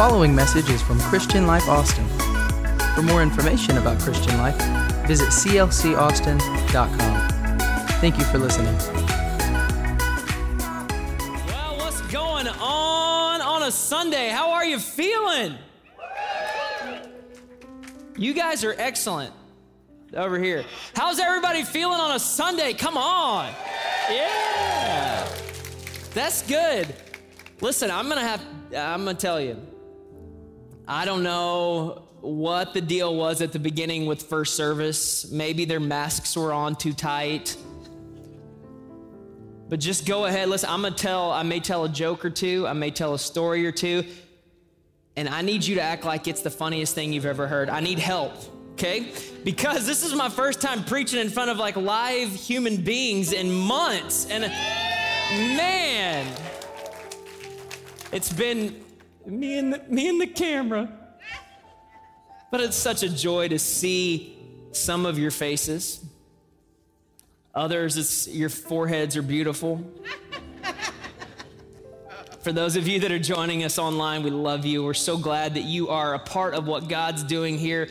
following message is from Christian Life Austin. For more information about Christian Life, visit clcaustin.com. Thank you for listening. Well, what's going on on a Sunday? How are you feeling? You guys are excellent over here. How's everybody feeling on a Sunday? Come on. Yeah. That's good. Listen, I'm going to have I'm going to tell you. I don't know what the deal was at the beginning with first service. Maybe their masks were on too tight. But just go ahead. Listen, I'm going to tell, I may tell a joke or two, I may tell a story or two, and I need you to act like it's the funniest thing you've ever heard. I need help, okay? Because this is my first time preaching in front of like live human beings in months. And man, it's been me and the, me and the camera. But it's such a joy to see some of your faces. Others, it's your foreheads are beautiful. For those of you that are joining us online, we love you. We're so glad that you are a part of what God's doing here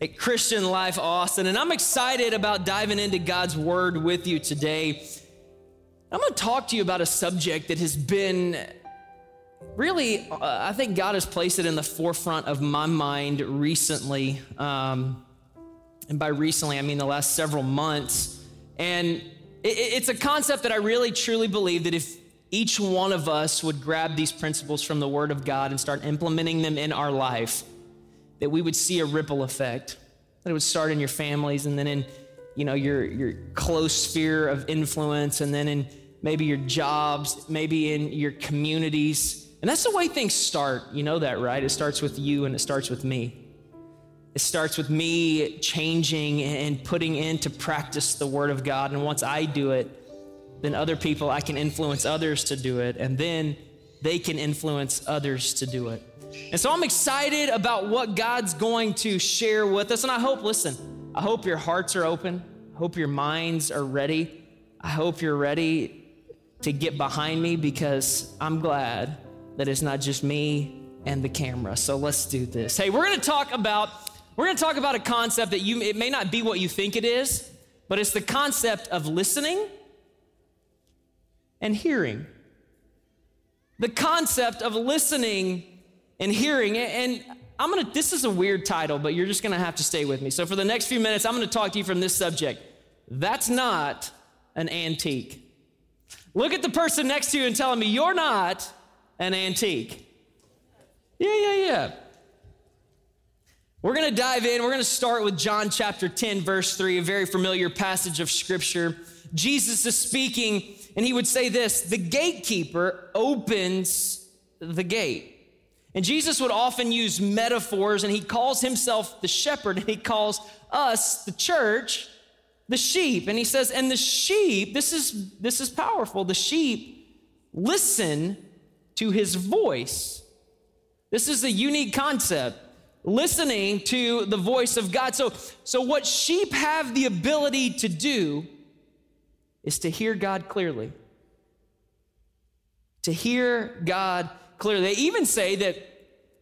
at Christian Life Austin. And I'm excited about diving into God's Word with you today. I'm going to talk to you about a subject that has been really, uh, I think God has placed it in the forefront of my mind recently. Um, and by recently, I mean the last several months. And it, it's a concept that I really truly believe that if each one of us would grab these principles from the Word of God and start implementing them in our life, that we would see a ripple effect. That it would start in your families and then in, you know, your, your close sphere of influence and then in maybe your jobs, maybe in your communities. And that's the way things start. You know that, right? It starts with you and it starts with me. It starts with me changing and putting into practice the Word of God. And once I do it, then other people, I can influence others to do it. And then they can influence others to do it. And so I'm excited about what God's going to share with us. And I hope, listen, I hope your hearts are open. I hope your minds are ready. I hope you're ready to get behind me because I'm glad that it's not just me and the camera. So let's do this. Hey, we're going to talk about we're going to talk about a concept that you it may not be what you think it is, but it's the concept of listening and hearing. The concept of listening and hearing and I'm going to this is a weird title, but you're just going to have to stay with me. So for the next few minutes, I'm going to talk to you from this subject. That's not an antique. Look at the person next to you and tell me you're not an antique. Yeah, yeah, yeah. We're going to dive in. We're going to start with John chapter 10, verse 3, a very familiar passage of scripture. Jesus is speaking, and he would say this The gatekeeper opens the gate. And Jesus would often use metaphors, and he calls himself the shepherd, and he calls us, the church, the sheep. And he says, And the sheep, this is, this is powerful, the sheep listen to his voice. This is a unique concept listening to the voice of God. So, so what sheep have the ability to do is to hear God clearly. To hear God clearly. They even say that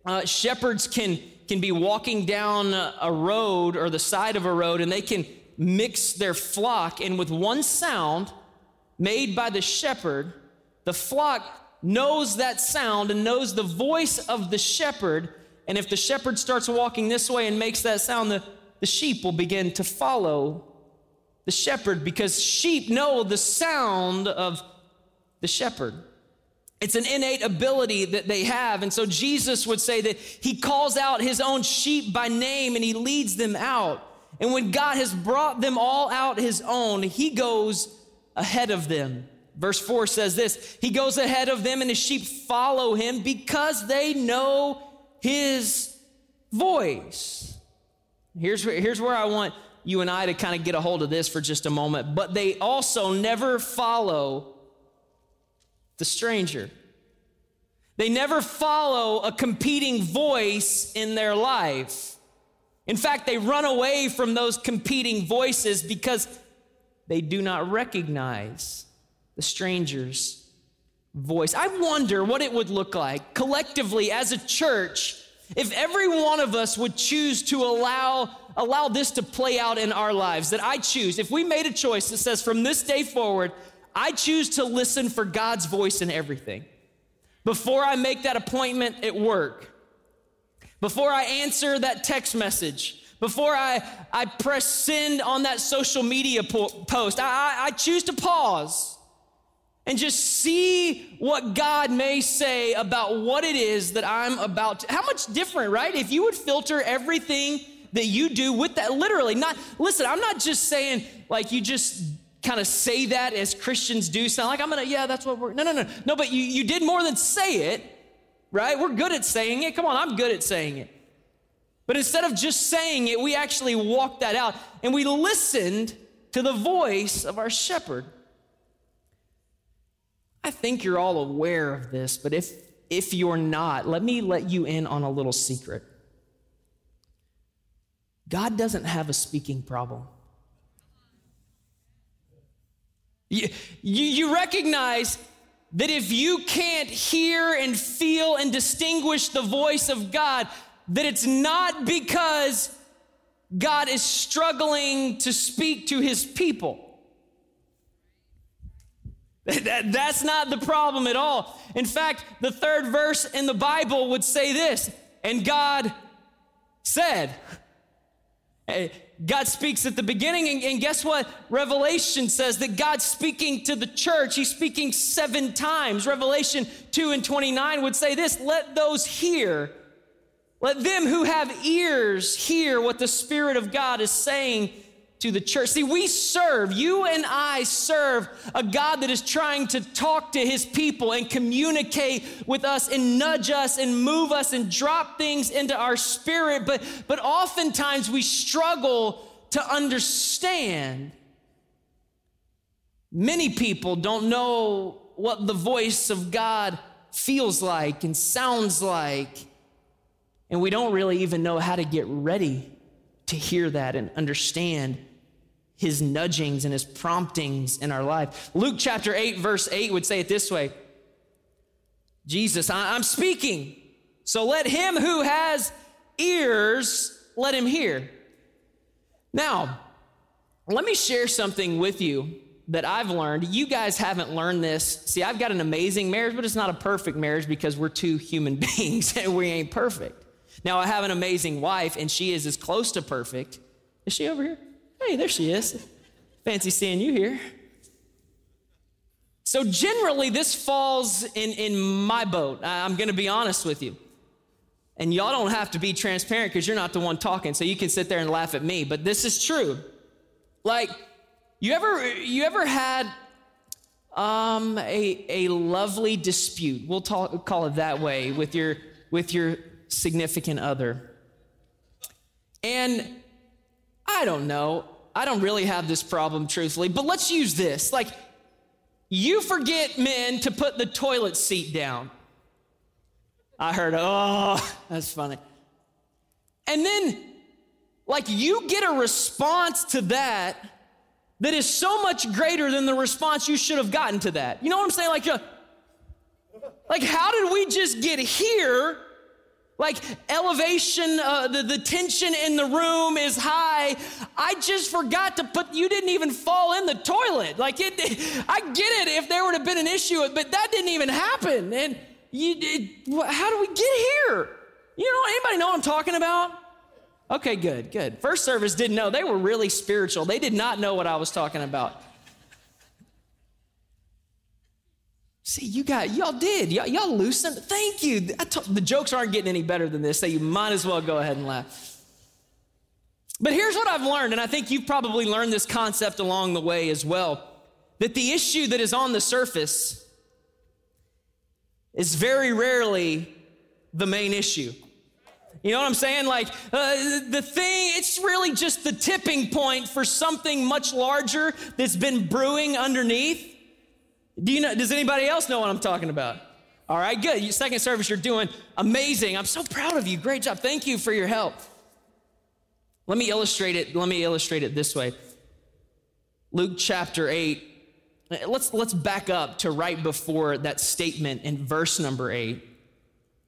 uh, shepherds can, can be walking down a road or the side of a road and they can mix their flock, and with one sound made by the shepherd, the flock knows that sound and knows the voice of the shepherd and if the shepherd starts walking this way and makes that sound, the, the sheep will begin to follow the shepherd because sheep know the sound of the shepherd. It's an innate ability that they have. And so Jesus would say that he calls out his own sheep by name and he leads them out. And when God has brought them all out his own, he goes ahead of them. Verse 4 says this He goes ahead of them, and his sheep follow him because they know his voice. Here's, here's where I want you and I to kind of get a hold of this for just a moment. But they also never follow the stranger. They never follow a competing voice in their life. In fact, they run away from those competing voices because they do not recognize the stranger's voice. I wonder what it would look like collectively as a church if every one of us would choose to allow allow this to play out in our lives that I choose. If we made a choice that says from this day forward I choose to listen for God's voice in everything. Before I make that appointment at work before I answer that text message before I, I press send on that social media po- post I, I choose to pause and just see what God may say about what it is that I'm about to. How much different, right? If you would filter everything that you do with that, literally, not, listen, I'm not just saying like you just kind of say that as Christians do, sound like I'm gonna, yeah, that's what we're, no, no, no, no, but you, you did more than say it, right? We're good at saying it. Come on, I'm good at saying it. But instead of just saying it, we actually walked that out and we listened to the voice of our shepherd. I think you're all aware of this, but if, if you're not, let me let you in on a little secret. God doesn't have a speaking problem. You, you, you, recognize that if you can't hear and feel and distinguish the voice of God, that it's not because God is struggling to speak to his people. That, that's not the problem at all. In fact, the third verse in the Bible would say this, and God said, eh, God speaks at the beginning, and, and, guess what? Revelation says that God's speaking to the church. He's speaking seven times. Revelation 2 and 29 would say this Let those hear, let them who have ears hear what the Spirit of God is saying to the church. See, we serve, you and I serve a God that is trying to talk to his people and communicate with us and nudge us and move us and drop things into our spirit. But, but oftentimes we struggle to understand. Many people don't know what the voice of God feels like and sounds like. And we don't really even know how to get ready to hear that and understand his nudgings and his promptings in our life. Luke chapter 8, verse 8 would say it this way Jesus, I'm speaking, so let him who has ears, let him hear. Now, let me share something with you that I've learned. You guys haven't learned this. See, I've got an amazing marriage, but it's not a perfect marriage because we're two human beings and we ain't perfect. Now, I have an amazing wife, and she is as close to perfect. Is she over here? Hey, there she is. Fancy seeing you here. So, generally, this falls in, in my boat. I'm going to be honest with you. And y'all don't have to be transparent because you're not the one talking, so you can sit there and laugh at me. But this is true. Like, you ever you ever had um, a a lovely dispute? We'll talk, call it that way with your with your significant other, and I don't know. I don't really have this problem, truthfully, but let's use this. Like, you forget men to put the toilet seat down. I heard, oh, that's funny. And then, like, you get a response to that that is so much greater than the response you should have gotten to that. You know what I'm saying? Like, uh, like how did we just get here like elevation, uh, the, the tension in the room is high. I just forgot to put, you didn't even fall in the toilet. Like it, I get it if there would have been an issue, but that didn't even happen. And you, it, how do we get here? You know, anybody know what I'm talking about? Okay, good, good. First service didn't know. They were really spiritual. They did not know what I was talking about. See, you got, y'all did. Y'all, y'all loosened. Thank you. the jokes aren't getting any better than this, so you might as well go ahead and laugh. But here's what I've learned, and I think you've probably learned this concept along the way as well that the issue that is on the surface is very rarely the main issue. You know what I'm saying? Like, uh, the thing, it's really just the tipping point for something much larger that's been brewing underneath. Do you know, does anybody else know what I'm talking about? All right, good. Second service, you're doing amazing. I'm so proud of you. Great job. Thank you for your help. Let me illustrate it. Let me illustrate it this way. Luke chapter 8 let's, let's back up to right before that statement in verse number eight.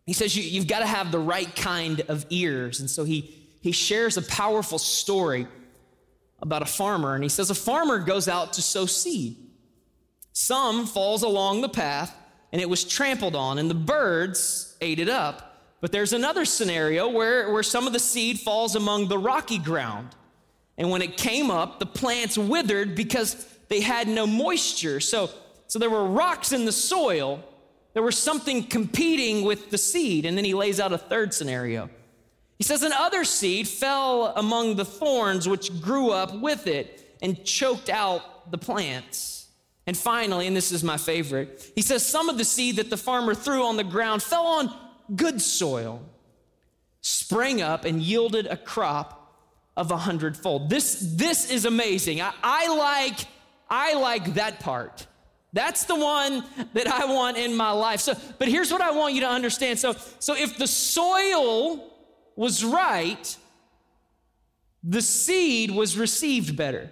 He says you, you've got to have the right kind of ears. And so he, he shares a powerful story about a farmer. And he says, A farmer goes out to sow seed. Some falls along the path, and it was trampled on, and the birds ate it up. But there's another scenario where, where some of the seed falls among the rocky ground. And when it came up, the plants withered because they had no moisture. So, so there were rocks in the soil. There was something competing with the seed. And then he lays out a third scenario. He says, Another seed fell among the thorns, which grew up with it and choked out the plants. And finally, and this is my favorite, he says, Some of the seed that the farmer threw on the ground fell on good soil, sprang up, and yielded a crop of a hundredfold. This, this is amazing. I, I like I like that part. That's the one that I want in my life. So, but here's what I want you to understand. So, so if the soil was right, the seed was received better.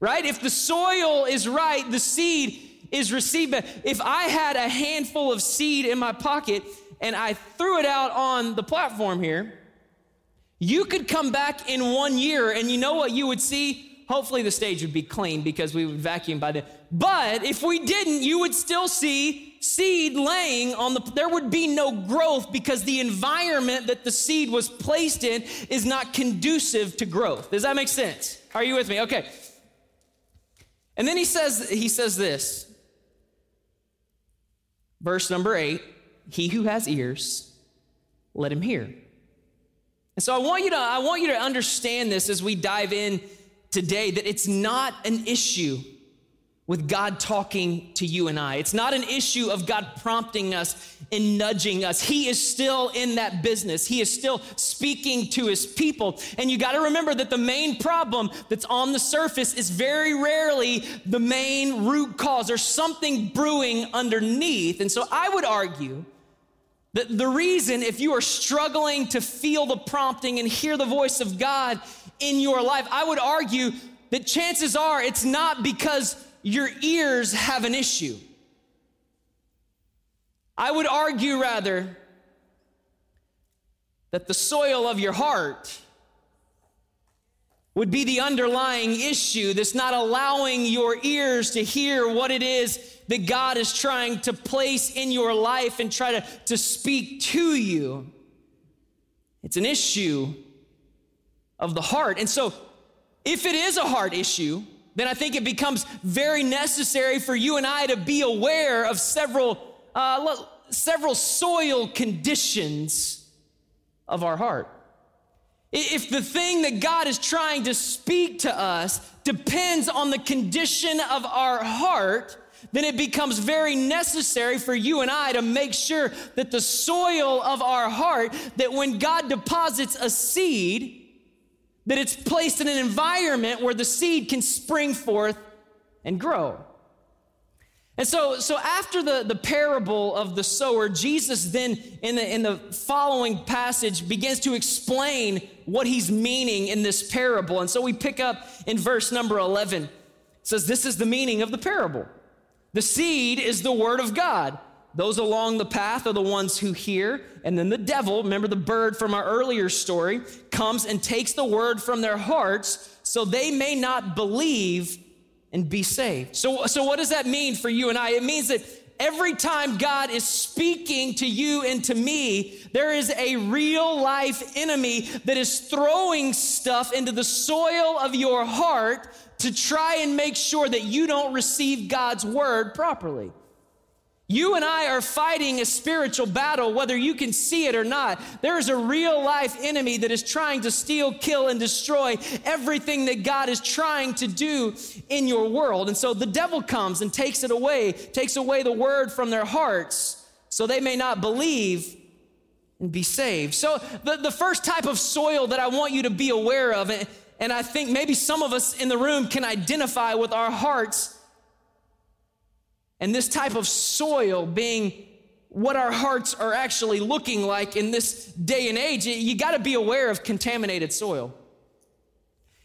Right? If the soil is right, the seed is received. If I had a handful of seed in my pocket and I threw it out on the platform here, you could come back in one year and you know what you would see? Hopefully, the stage would be clean because we would vacuum by then. But if we didn't, you would still see seed laying on the, there would be no growth because the environment that the seed was placed in is not conducive to growth. Does that make sense? Are you with me? Okay. And then he says, he says this. Verse number eight, he who has ears, let him hear. And so I want you to, I want you to understand this as we dive in today that it's not an issue with God talking to you and I. It's not an issue of God prompting us and nudging us. He is still in that business. He is still speaking to his people. And you got to remember that the main problem that's on the surface is very rarely the main root cause. There's something brewing underneath. And so I would argue that the reason, if you are struggling to feel the prompting and hear the voice of God in your life, I would argue that chances are it's not because your ears have an issue. I would argue rather that the soil of your heart would be the underlying issue that's not allowing your ears to hear what it is that God is trying to place in your life and try to, to speak to you. It's an issue of the heart. And so, if it is a heart issue, then I think it becomes very necessary for you and I to be aware of several, uh, several soil conditions of our heart. If the thing that God is trying to speak to us depends on the condition of our heart, then it becomes very necessary for you and I to make sure that the soil of our heart, that when God deposits a seed, that it's placed in an environment where the seed can spring forth and grow. And so, so after the, the parable of the sower, Jesus then, in the, in the following passage, begins to explain what he's meaning in this parable. And so we pick up in verse number 11. It says, This is the meaning of the parable. The seed is the word of God. Those along the path are the ones who hear, and then the devil, remember the bird from our earlier story, comes and takes the word from their hearts so they may not believe and be saved. So, so what does that mean for you and I? It means that every time God is speaking to you and to me, there is a real life enemy that is throwing stuff into the soil of your heart to try and make sure that you don't receive God's word properly. You and I are fighting a spiritual battle, whether you can see it or not. There is a real life enemy that is trying to steal, kill, and destroy everything that God is trying to do in your world. And so the devil comes and takes it away, takes away the word from their hearts so they may not believe and be saved. So the, the first type of soil that I want you to be aware of, and, and I think maybe some of us in the room can identify with our hearts and this type of soil being what our hearts are actually looking like in this day and age, you got to be aware of contaminated soil.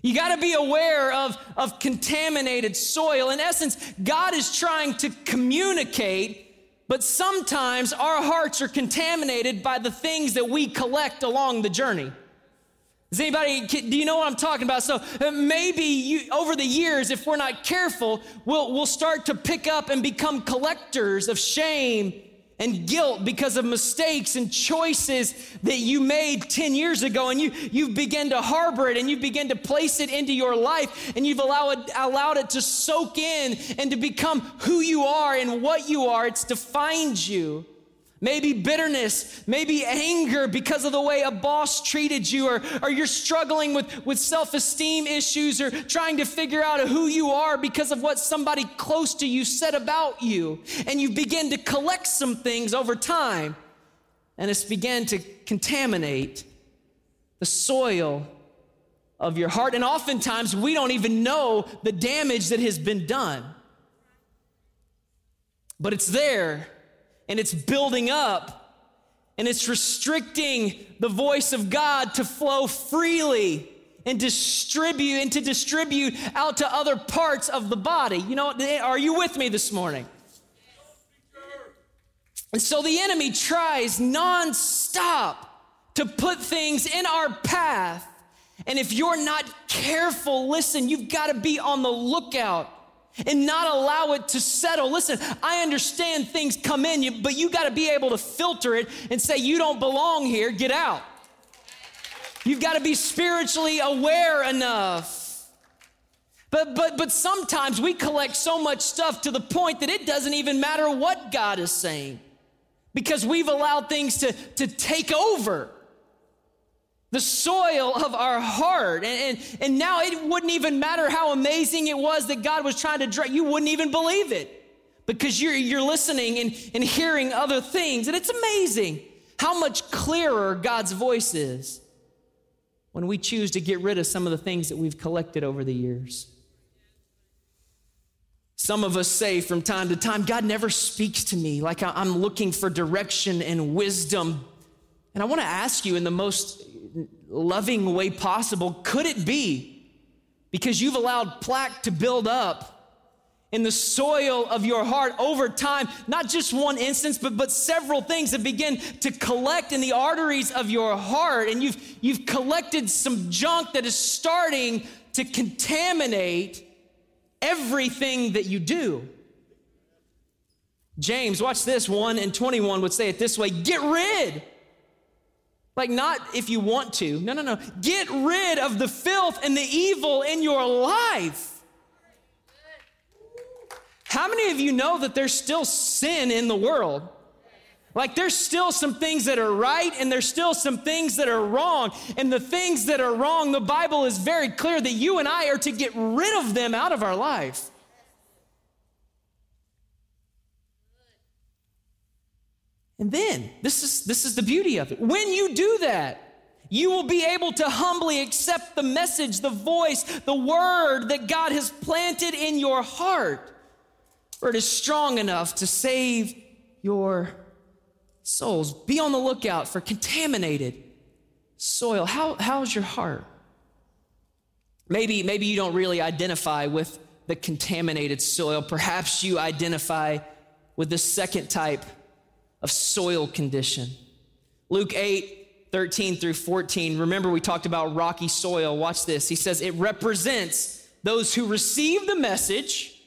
You got to be aware of, of contaminated soil. In essence, God is trying to communicate, but sometimes our hearts are contaminated by the things that we collect along the journey. Does anybody, do you know what I'm talking about? So uh, maybe you, over the years, if we're not careful, we'll, we'll start to pick up and become collectors of shame and guilt because of mistakes and choices that you made 10 years ago and you you've begun to harbor it and you begin to place it into your life and you've allowed, allowed it to soak in and to become who you are and what you are it's defined you maybe bitterness, maybe anger because of the way a boss treated you, or, or you're struggling with, with self esteem issues, or trying to figure out who you are because of what somebody close to you said about you. And you begin to collect some things over time, and it's began to contaminate the soil of your heart. And oftentimes, we don't even know the damage that has been done. But it's there and it's building up and it's restricting the voice of God to flow freely and distribute and to distribute out to other parts of the body. You know, are you with me this morning? And so the enemy tries nonstop to put things in our path. And if you're not careful, listen, you've got to be on the lookout and not allow it to settle. Listen, I understand things come in, but you got to be able to filter it and say, You don't belong here, get out. You've got to be spiritually aware enough. But, but, but sometimes we collect so much stuff to the point that it doesn't even matter what God is saying because we've allowed things to, to take over the soil of our heart. And, and, and now it wouldn't even matter how amazing it was that God was trying to draw, you wouldn't even believe it because you're, you're listening and, and hearing other things. And it's amazing how much clearer God's voice is when we choose to get rid of some of the things that we've collected over the years. Some of us say from time to time, God never speaks to me like I'm looking for direction and wisdom. And I want to ask you in the most loving way possible could it be because you've allowed plaque to build up in the soil of your heart over time, not just one instance, but, but several things that begin to collect in the arteries of your heart. And you've, you've collected some junk that is starting to contaminate everything that you do. James, watch this, 1 and 21 would say it this way get rid like, not if you want to. No, no, no. Get rid of the filth and the evil in your life. How many of you know that there's still sin in the world? Like, there's still some things that are right and there's still some things that are wrong. And the things that are wrong, the Bible is very clear that you and I are to get rid of them out of our life. And then, this is, this is the beauty of it. When you do that, you will be able to humbly accept the message, the voice, the word that God has planted in your heart. For it is strong enough to save your souls. Be on the lookout for contaminated soil. How, how's your heart? Maybe, maybe you don't really identify with the contaminated soil. Perhaps you identify with the second type of soil condition. Luke 8, 13 through 14. Remember, we talked about rocky soil. Watch this. He says it represents those who receive the message.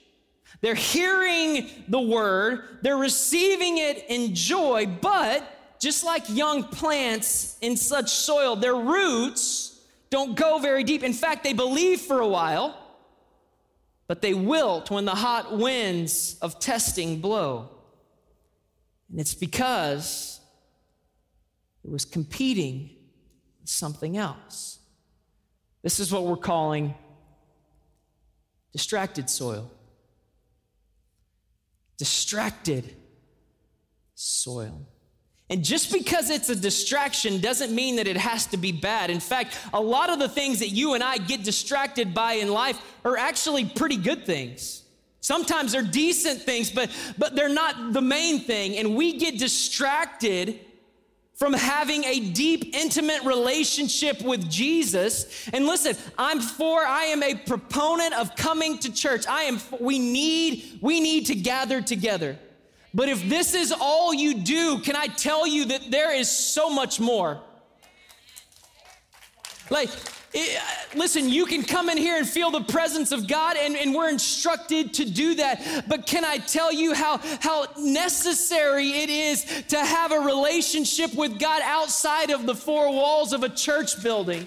They're hearing the word, they're receiving it in joy, but just like young plants in such soil, their roots don't go very deep. In fact, they believe for a while, but they wilt when the hot winds of testing blow. And it's because it was competing with something else. This is what we're calling distracted soil. Distracted soil. And just because it's a distraction doesn't mean that it has to be bad. In fact, a lot of the things that you and I get distracted by in life are actually pretty good things. Sometimes they're decent things, but, but they're not the main thing. And we get distracted from having a deep, intimate relationship with Jesus. And listen, I'm for, I am a proponent of coming to church. I am, we need, we need to gather together. But if this is all you do, can I tell you that there is so much more? Like, it, listen, you can come in here and feel the presence of God, and, and we're instructed to do that. But can I tell you how, how necessary it is to have a relationship with God outside of the four walls of a church building?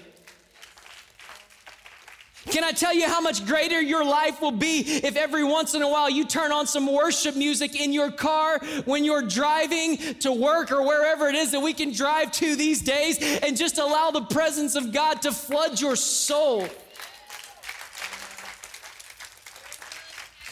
Can I tell you how much greater your life will be if every once in a while you turn on some worship music in your car when you're driving to work or wherever it is that we can drive to these days and just allow the presence of God to flood your soul?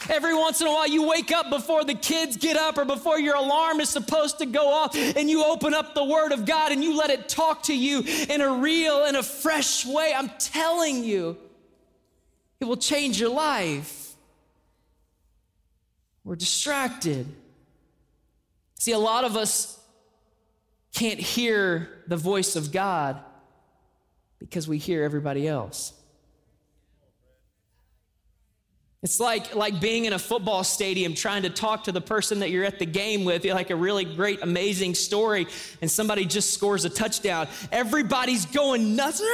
Every once in a while, you wake up before the kids get up or before your alarm is supposed to go off, and you open up the Word of God and you let it talk to you in a real and a fresh way. I'm telling you. It will change your life. We're distracted. See, a lot of us can't hear the voice of God because we hear everybody else. It's like, like being in a football stadium trying to talk to the person that you're at the game with, you like a really great, amazing story, and somebody just scores a touchdown. Everybody's going nuts.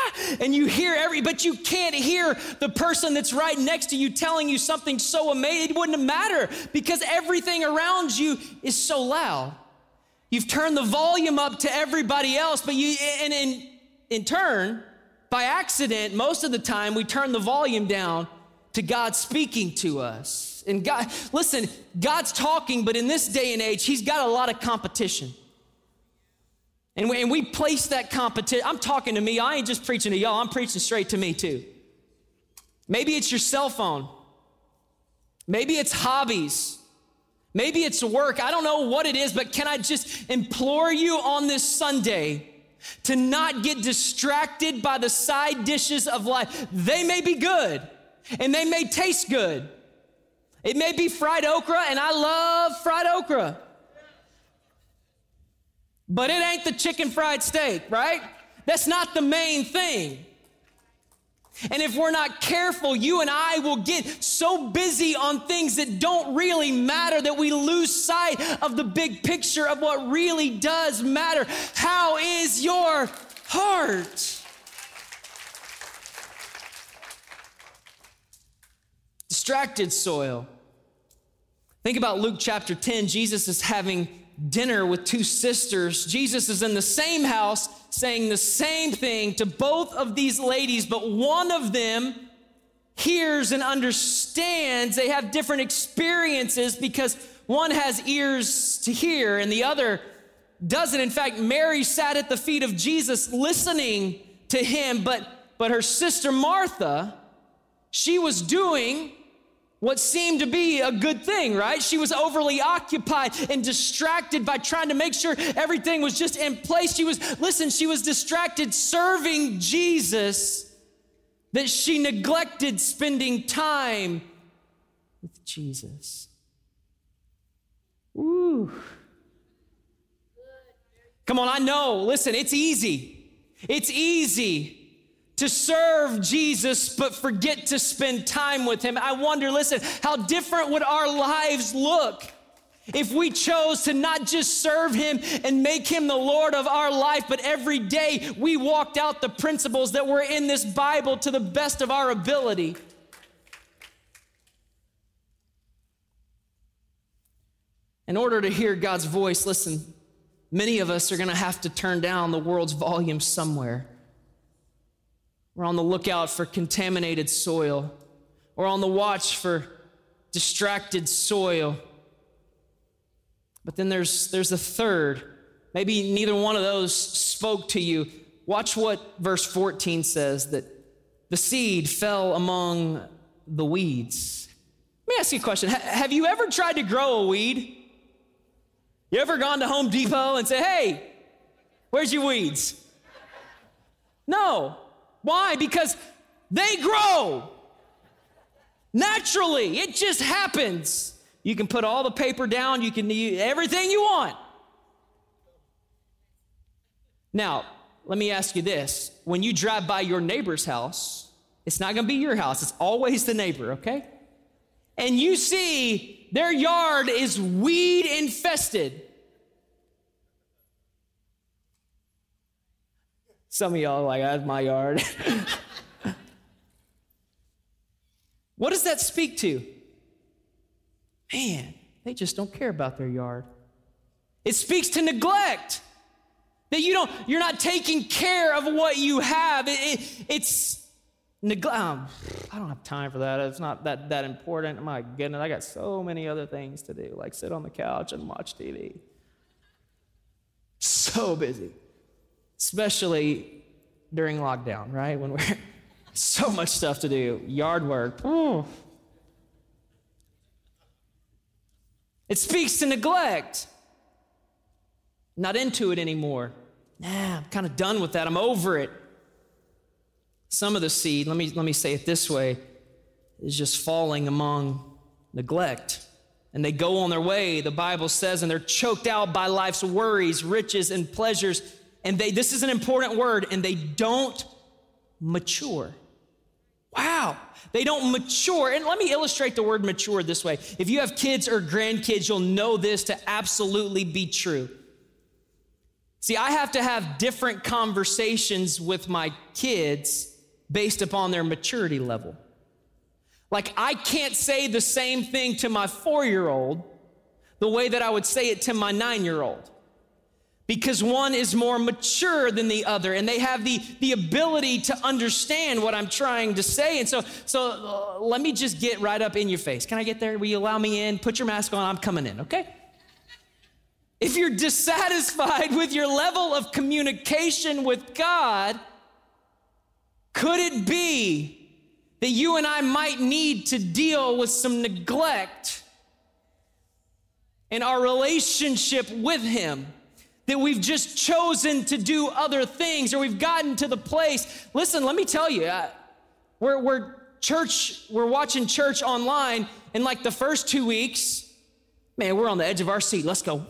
And you hear every, but you can't hear the person that's right next to you telling you something so amazing. It wouldn't matter because everything around you is so loud. You've turned the volume up to everybody else, but you, and in, in turn, by accident, most of the time, we turn the volume down to God speaking to us. And God, listen, God's talking, but in this day and age, He's got a lot of competition. And we, and we place that competition. I'm talking to me. I ain't just preaching to y'all. I'm preaching straight to me too. Maybe it's your cell phone. Maybe it's hobbies. Maybe it's work. I don't know what it is, but can I just implore you on this Sunday to not get distracted by the side dishes of life? They may be good and they may taste good. It may be fried okra, and I love fried okra. But it ain't the chicken fried steak, right? That's not the main thing. And if we're not careful, you and I will get so busy on things that don't really matter that we lose sight of the big picture of what really does matter. How is your heart? Distracted soil. Think about Luke chapter 10. Jesus is having dinner with two sisters. Jesus is in the same house saying the same thing to both of these ladies, but one of them hears and understands. They have different experiences because one has ears to hear and the other doesn't. In fact, Mary sat at the feet of Jesus listening to him, but but her sister Martha, she was doing what seemed to be a good thing, right? She was overly occupied and distracted by trying to make sure everything was just in place. She was, listen, she was distracted serving Jesus that she neglected spending time with Jesus. Ooh. Come on, I know. Listen, it's easy. It's easy to serve Jesus but forget to spend time with him. I wonder, listen, how different would our lives look if we chose to not just serve him and make him the Lord of our life, but every day we walked out the principles that were in this Bible to the best of our ability? In order to hear God's voice, listen, many of us are going to have to turn down the world's volume somewhere. We're on the lookout for contaminated soil. We're on the watch for distracted soil. But then there's, there's a third. Maybe neither one of those spoke to you. Watch what verse 14 says that the seed fell among the weeds. Let me ask you a question. have you ever tried to grow a weed? You ever gone to Home Depot and say, hey, where's your weeds? No. Why? Because they grow naturally. It just happens. You can put all the paper down, you can use everything you want. Now, let me ask you this. When you drive by your neighbor's house, it's not going to be your house, it's always the neighbor, okay? And you see their yard is weed infested. Some of y'all like, that's my yard. what does that speak to? Man, they just don't care about their yard. It speaks to neglect. That you don't, you're not taking care of what you have. It, it, it's neglect. Um, I don't have time for that. It's not that, that important. My goodness, I got so many other things to do, like sit on the couch and watch TV. So busy, especially during lockdown, right? When we're so much stuff to do, yard work. Ooh. It speaks to neglect not into it anymore. Nah, I'm kind of done with that. I'm over it. Some of the seed, let me, let me say it this way, is just falling among neglect. And they go on their way, the Bible says, and they're choked out by life's worries, riches, and pleasures. And they, this is an important word, and they don't mature. Wow, they don't mature. And let me illustrate the word mature this way. If you have kids or grandkids, you'll know this to absolutely be true. See, I have to have different conversations with my kids based upon their maturity level. Like, I can't say the same thing to my four year old the way that I would say it to my nine year old. Because one is more mature than the other, and they have the, the ability to understand what I'm trying to say. And so, so uh, let me just get right up in your face. Can I get there? Will you allow me in? Put your mask on. I'm coming in, okay? If you're dissatisfied with your level of communication with God, could it be that you and I might need to deal with some neglect in our relationship with Him? That we've just chosen to do other things, or we've gotten to the place. Listen, let me tell you, uh, we're, we're church, we're watching church online, and like the first two weeks, man, we're on the edge of our seat. Let's go.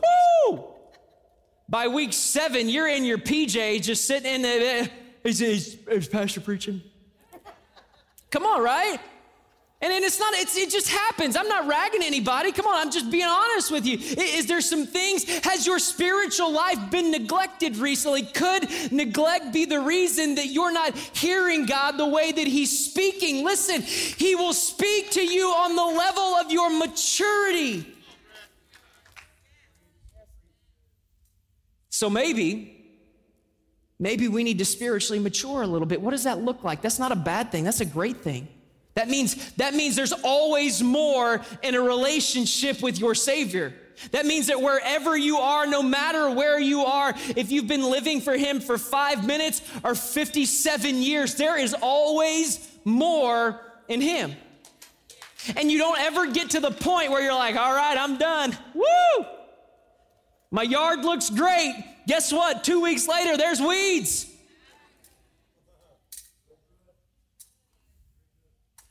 Woo! By week seven, you're in your PJ, just sitting in the. Is, is, is Pastor preaching? Come on, right? And, and it's not, it's, it just happens. I'm not ragging anybody. Come on, I'm just being honest with you. Is, there some things, has your spiritual life been neglected recently? Could neglect be the reason that you're not hearing God the way that He's speaking? Listen, He will speak to you on the level of your maturity. So maybe, maybe we need to spiritually mature a little bit. What does that look like? That's not a bad thing, that's a great thing. That means, that means there's always more in a relationship with your Savior. That means that wherever you are, no matter where you are, if you've been living for Him for five minutes or 57 years, there is always more in Him. And you don't ever get to the point where you're like, all right, I'm done. Woo! My yard looks great. Guess what? Two weeks later, there's weeds.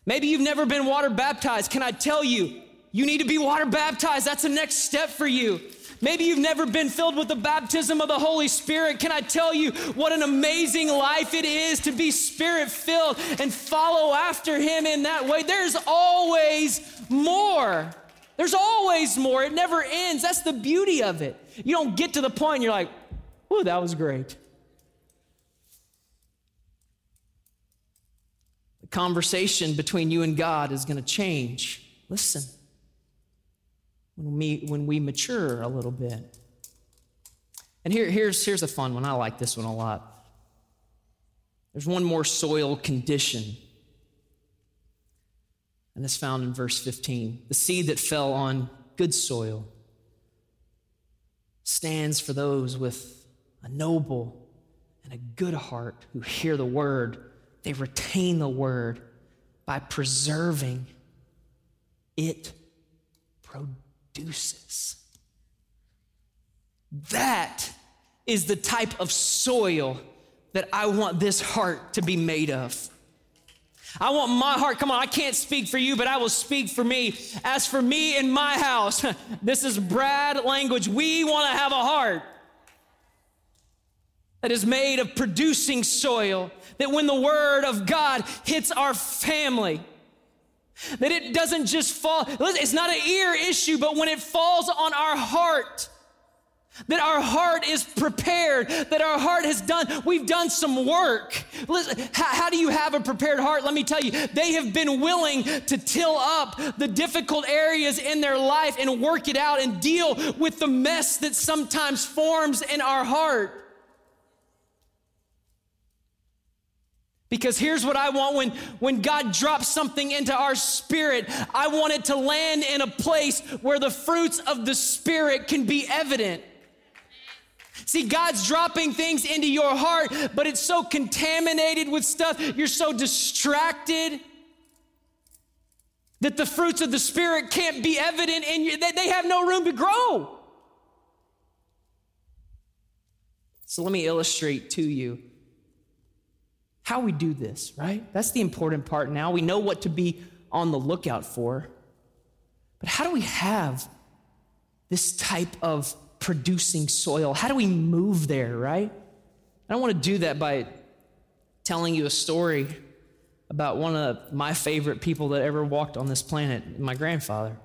Maybe you've never been water baptized. Can I tell you, you need to be water baptized? That's the next step for you. Maybe you've never been filled with the baptism of the Holy Spirit. Can I tell you what an amazing life it is to be spirit filled and follow after Him in that way? There's always more. There's always more. It never ends. That's the beauty of it. You don't get to the point you're like, "Ooh, that was great." Conversation between you and God is going to change. Listen. When we when we mature a little bit. And here, here's, here's a fun one. I like this one a lot. There's one more soil condition and it's found in verse 15. The seed that fell on good soil stands for those with a noble and a good heart who hear the word. They retain the word by preserving it produces. That is the type of soil that I want this heart to be made of. I want my heart, come on, I can't speak for you, but I will speak for me. As for me in my house, this is Brad language. We want to have a heart that is made of producing soil, that when the word of God hits our family, that it doesn't just fall, it's not an ear issue, but when it falls on our heart, that our heart is prepared, that our heart has done, we've done some work. Listen, how, how, do you have a prepared heart? Let me tell you, they have been willing to till up the difficult areas in their life and work it out and deal with the mess that sometimes forms in our heart. Because here's what I want when, when God drops something into our spirit, I want it to land in a place where the fruits of the Spirit can be evident. See, God's dropping things into your heart, but it's so contaminated with stuff, you're so distracted that the fruits of the Spirit can't be evident in you, they have no room to grow. So let me illustrate to you how we do this, right? That's the important part now. We know what to be on the lookout for. But how do we have this type of producing soil? How do we move there, right? I don't want to do that by telling you a story about one of my favorite people that ever walked on this planet, my grandfather.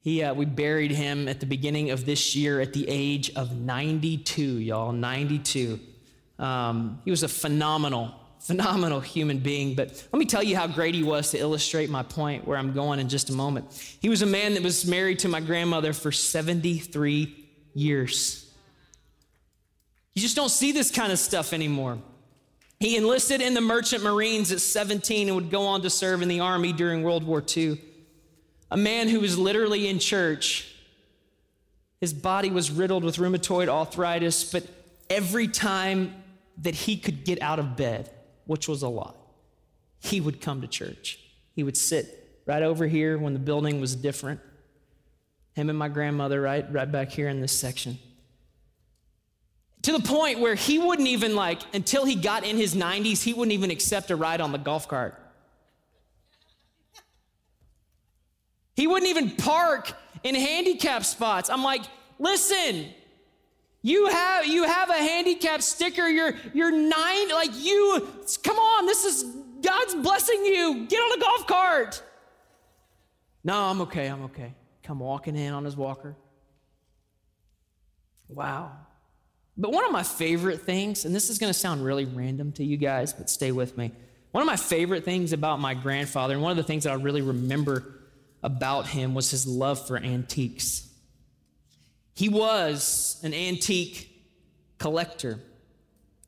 He, uh, we buried him at the beginning of this year at the age of 92, y'all, 92. Um, he was a phenomenal, phenomenal human being. But let me tell you how great he was to illustrate my point where I'm going in just a moment. He was a man that was married to my grandmother for 73 years. You just don't see this kind of stuff anymore. He enlisted in the Merchant Marines at 17 and would go on to serve in the Army during World War II. A man who was literally in church. His body was riddled with rheumatoid arthritis, but every time that he could get out of bed, which was a lot, he would come to church. He would sit right over here when the building was different. Him and my grandmother, right, right back here in this section. To the point where he wouldn't even like, until he got in his 90s, he wouldn't even accept a ride on the golf cart. He wouldn't even park in handicap spots. I'm like, listen, you have you have a handicap sticker. You're you're nine. Like you, come on. This is God's blessing you. Get on a golf cart. No, I'm okay. I'm okay. Come walking in on his walker. Wow. But one of my favorite things, and this is going to sound really random to you guys, but stay with me. One of my favorite things about my grandfather, and one of the things that I really remember about him, was his love for antiques. He was an antique collector.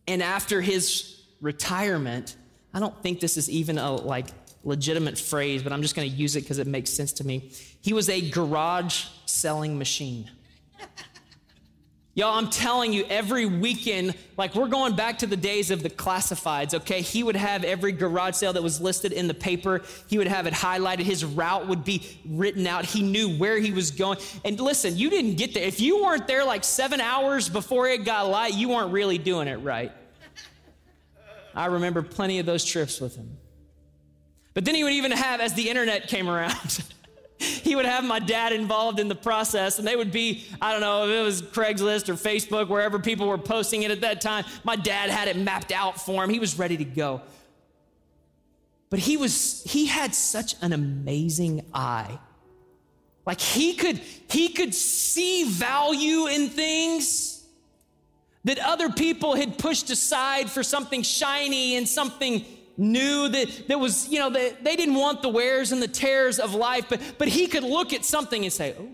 And after his retirement, I don't think this is even a like legitimate phrase, but I'm just going to use it because it makes sense to me. He was a garage selling machine. Y'all, I'm telling you, every weekend, like we're going back to the days of the classifieds, okay? He would have every garage sale that was listed in the paper, he would have it highlighted. His route would be written out. He knew where he was going. And listen, you didn't get there. If you weren't there like seven hours before it got light, you weren't really doing it right. I remember plenty of those trips with him. But then he would even have, as the internet came around, he would have my dad involved in the process, and they would be, I don't know, if it was Craigslist or Facebook, wherever people were posting it at that time. My dad had it mapped out for him. He was ready to go. But he was, he had such an amazing eye. Like he could, he could see value in things that other people had pushed aside for something shiny and something new that, that was, you know, that they didn't want the wears and the tears of life, but, but he could look at something and say, oh,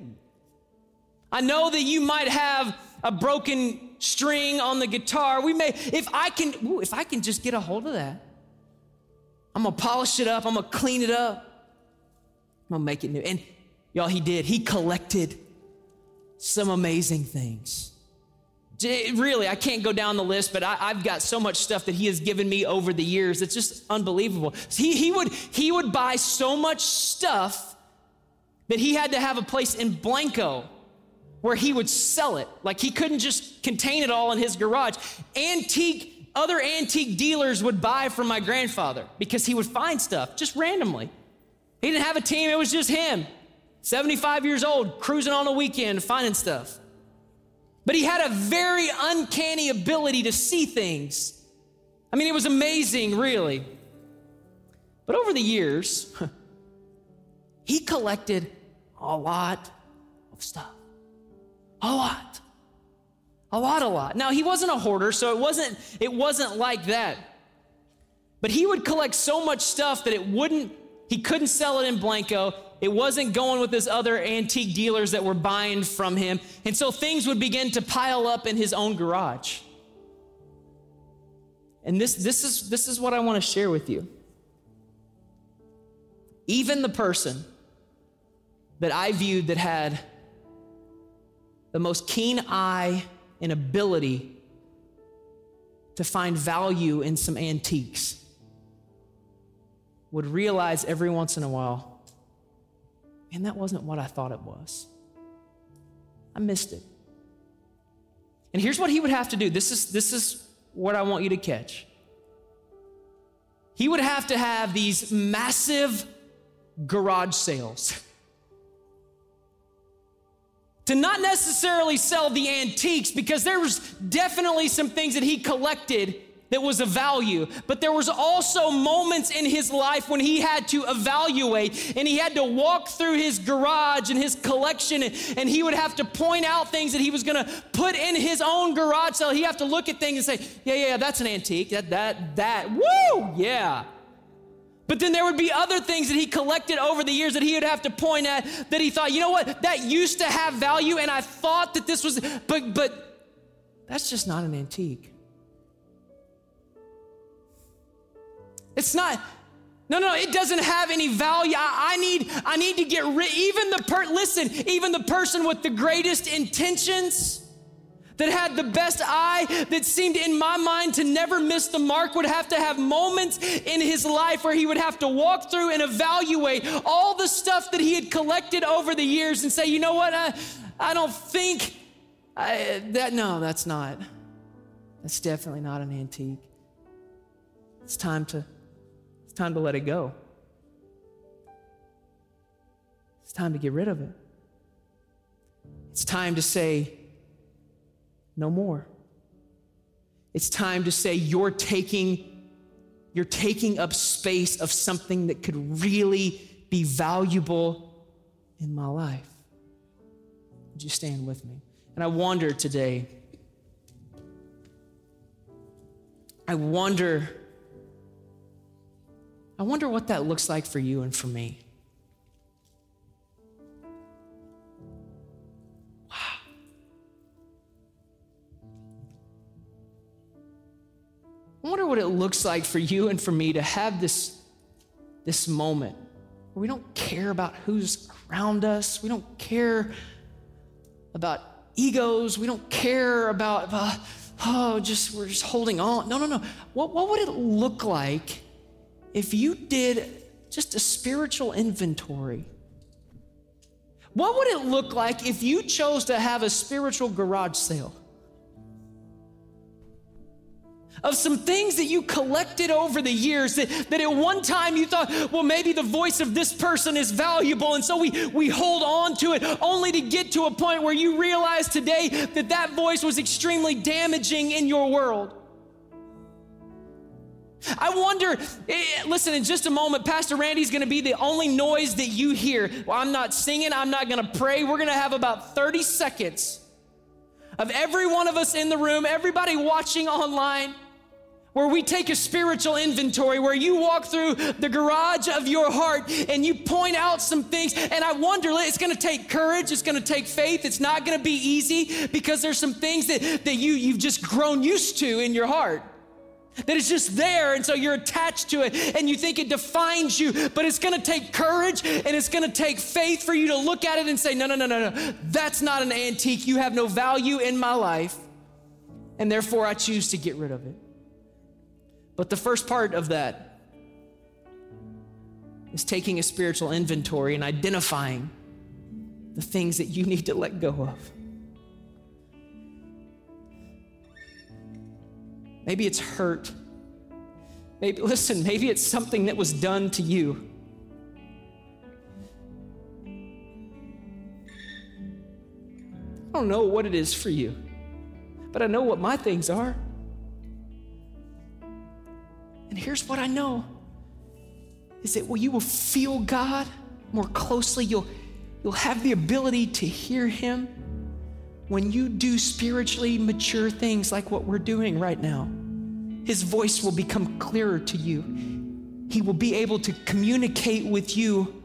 I know that you might have a broken string on the guitar. We may, if I can, ooh, if I can just get a hold of that, I'm gonna polish it up, I'm gonna clean it up, I'm gonna make it new. And y'all, he did. He collected some amazing things. Really, I can't go down the list, but I, have got so much stuff that he has given me over the years. It's just unbelievable. He, he, would, he would buy so much stuff that he had to have a place in Blanco where he would sell it. Like he couldn't just contain it all in his garage. Antique, other antique dealers would buy from my grandfather because he would find stuff just randomly. He didn't have a team, it was just him. 75 years old, cruising on a weekend, finding stuff. But he had a very uncanny ability to see things. I mean, it was amazing, really. But over the years, he collected a lot of stuff. A lot. A lot, a lot. Now, he wasn't a hoarder, so it wasn't, it wasn't like that. But he would collect so much stuff that it wouldn't, he couldn't sell it in Blanco. It wasn't going with his other antique dealers that were buying from him. And so things would begin to pile up in his own garage. And this, this, is, this is what I want to share with you. Even the person that I viewed that had the most keen eye and ability to find value in some antiques would realize every once in a while, man, that wasn't what I thought it was. I missed it. And here's what he would have to do. This is, this is what I want you to catch. He would have to have these massive garage sales. to not necessarily sell the antiques because there was definitely some things that he collected that was of value. But there was also moments in his life when he had to evaluate and he had to walk through his garage and his collection and, and he would have to point out things that he was going to put in his own garage. Sale he have to look at things and say yeah yeah that's an antique. That that that. Woo! Yeah. But then there would be other things that he collected over the years that he would have to point at that he thought, you know what, that used to have value, and I thought that this was, but but that's just not an antique. It's not. No, no, it doesn't have any value. I, I need, I need to get rid. Even the per, listen, even the person with the greatest intentions that had the best eye, that seemed in my mind to never miss the mark, would have to have moments in his life where he would have to walk through and evaluate all the stuff that he had collected over the years and say, you know what, I, I don't think I, that, no, that's not. That's definitely not an antique. It's time to, time to let it go. It's time to get rid of it. It's time to say, no more. It's time to say you're taking you're taking up space of something that could really be valuable in my life. Would you stand with me? And I wonder today I wonder I wonder what that looks like for you and for me. Wow. I wonder what it looks like for you and for me to have this, this moment where we don't care about who's around us, we don't care about egos, we don't care about, about oh, just we're just holding on. No, no, no. What, what would it look like if you did just a spiritual inventory? What would it look like if you chose to have a spiritual garage sale? of some things that you collected over the years that, that at one time you thought, well, maybe the voice of this person is valuable. And so we, we hold on to it only to get to a point where you realize today that that voice was extremely damaging in your world. I wonder, eh, listen, in just a moment, Pastor Randy's gonna be the only noise that you hear. Well, I'm not singing, I'm not gonna pray. We're gonna have about 30 seconds of every one of us in the room, everybody watching online where we take a spiritual inventory, where you walk through the garage of your heart and you point out some things. And I wonder, it's gonna take courage, it's gonna take faith, it's not gonna be easy because there's some things that, that you, you've just grown used to in your heart. That it's just there, and so you're attached to it, and you think it defines you. But it's gonna take courage and it's gonna take faith for you to look at it and say, No, no, no, no, no, that's not an antique. You have no value in my life, and therefore I choose to get rid of it. But the first part of that is taking a spiritual inventory and identifying the things that you need to let go of. Maybe it's hurt. Maybe, listen, maybe it's something that was done to you. I don't know what it is for you. but I know what my things are. And here's what I know is that well, you will feel God more closely. You'll, you'll have the ability to hear Him when you do spiritually mature things like what we're doing right now. His voice will become clearer to you. He will be able to communicate with you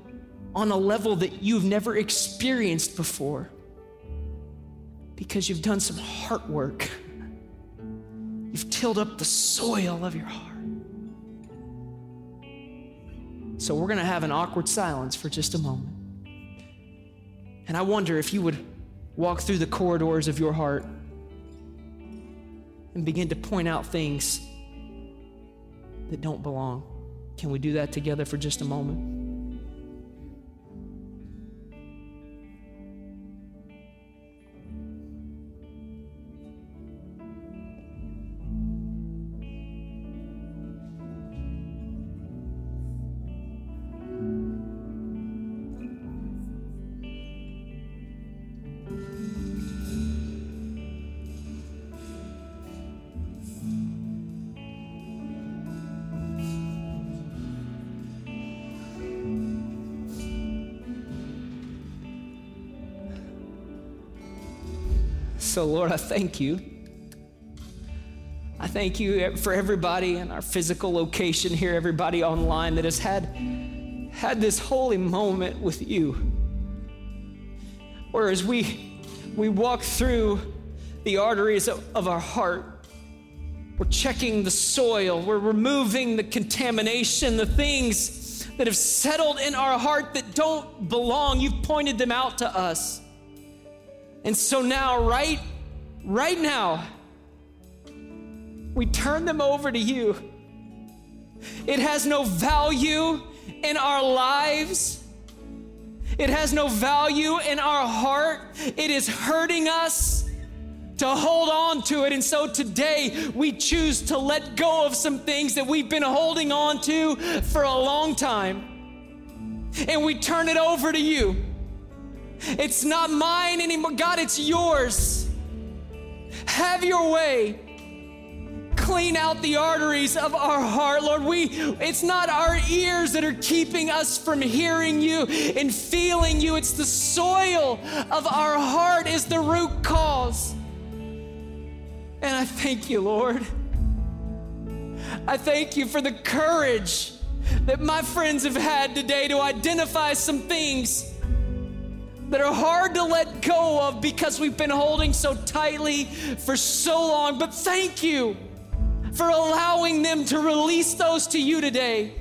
on a level that you've never experienced before because you've done some heart work. You've tilled up the soil of your heart. So we're going to have an awkward silence for just a moment. And I wonder if you would walk through the corridors of your heart and begin to point out things that don't belong. Can we do that together for just a moment? So, Lord, I thank you. I thank you for everybody in our physical location here, everybody online that has had, had this holy moment with you. Whereas we, we walk through the arteries of, of our heart, we're checking the soil, we're removing the contamination, the things that have settled in our heart that don't belong. You've pointed them out to us. And so now, right, right now, we turn them over to you. It has no value in our lives. It has no value in our heart. It is hurting us to hold on to it. And so today we choose to let go of some things that we've been holding on to for a long time. And we turn it over to you. It's not mine anymore. God, it's yours. Have your way. Clean out the arteries of our heart, Lord. We it's not our ears that are keeping us from hearing you and feeling you. It's the soil of our heart is the root cause. And I thank you, Lord. I thank you for the courage that my friends have had today to identify some things that are hard to let go of because we've been holding so tightly for so long. But thank you for allowing them to release those to you today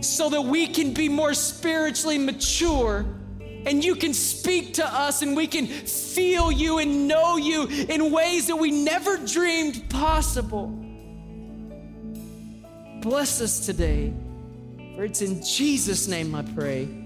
so that we can be more spiritually mature and you can speak to us and we can feel you and know you in ways that we never dreamed possible. Bless us today, for it's in Jesus' name I pray.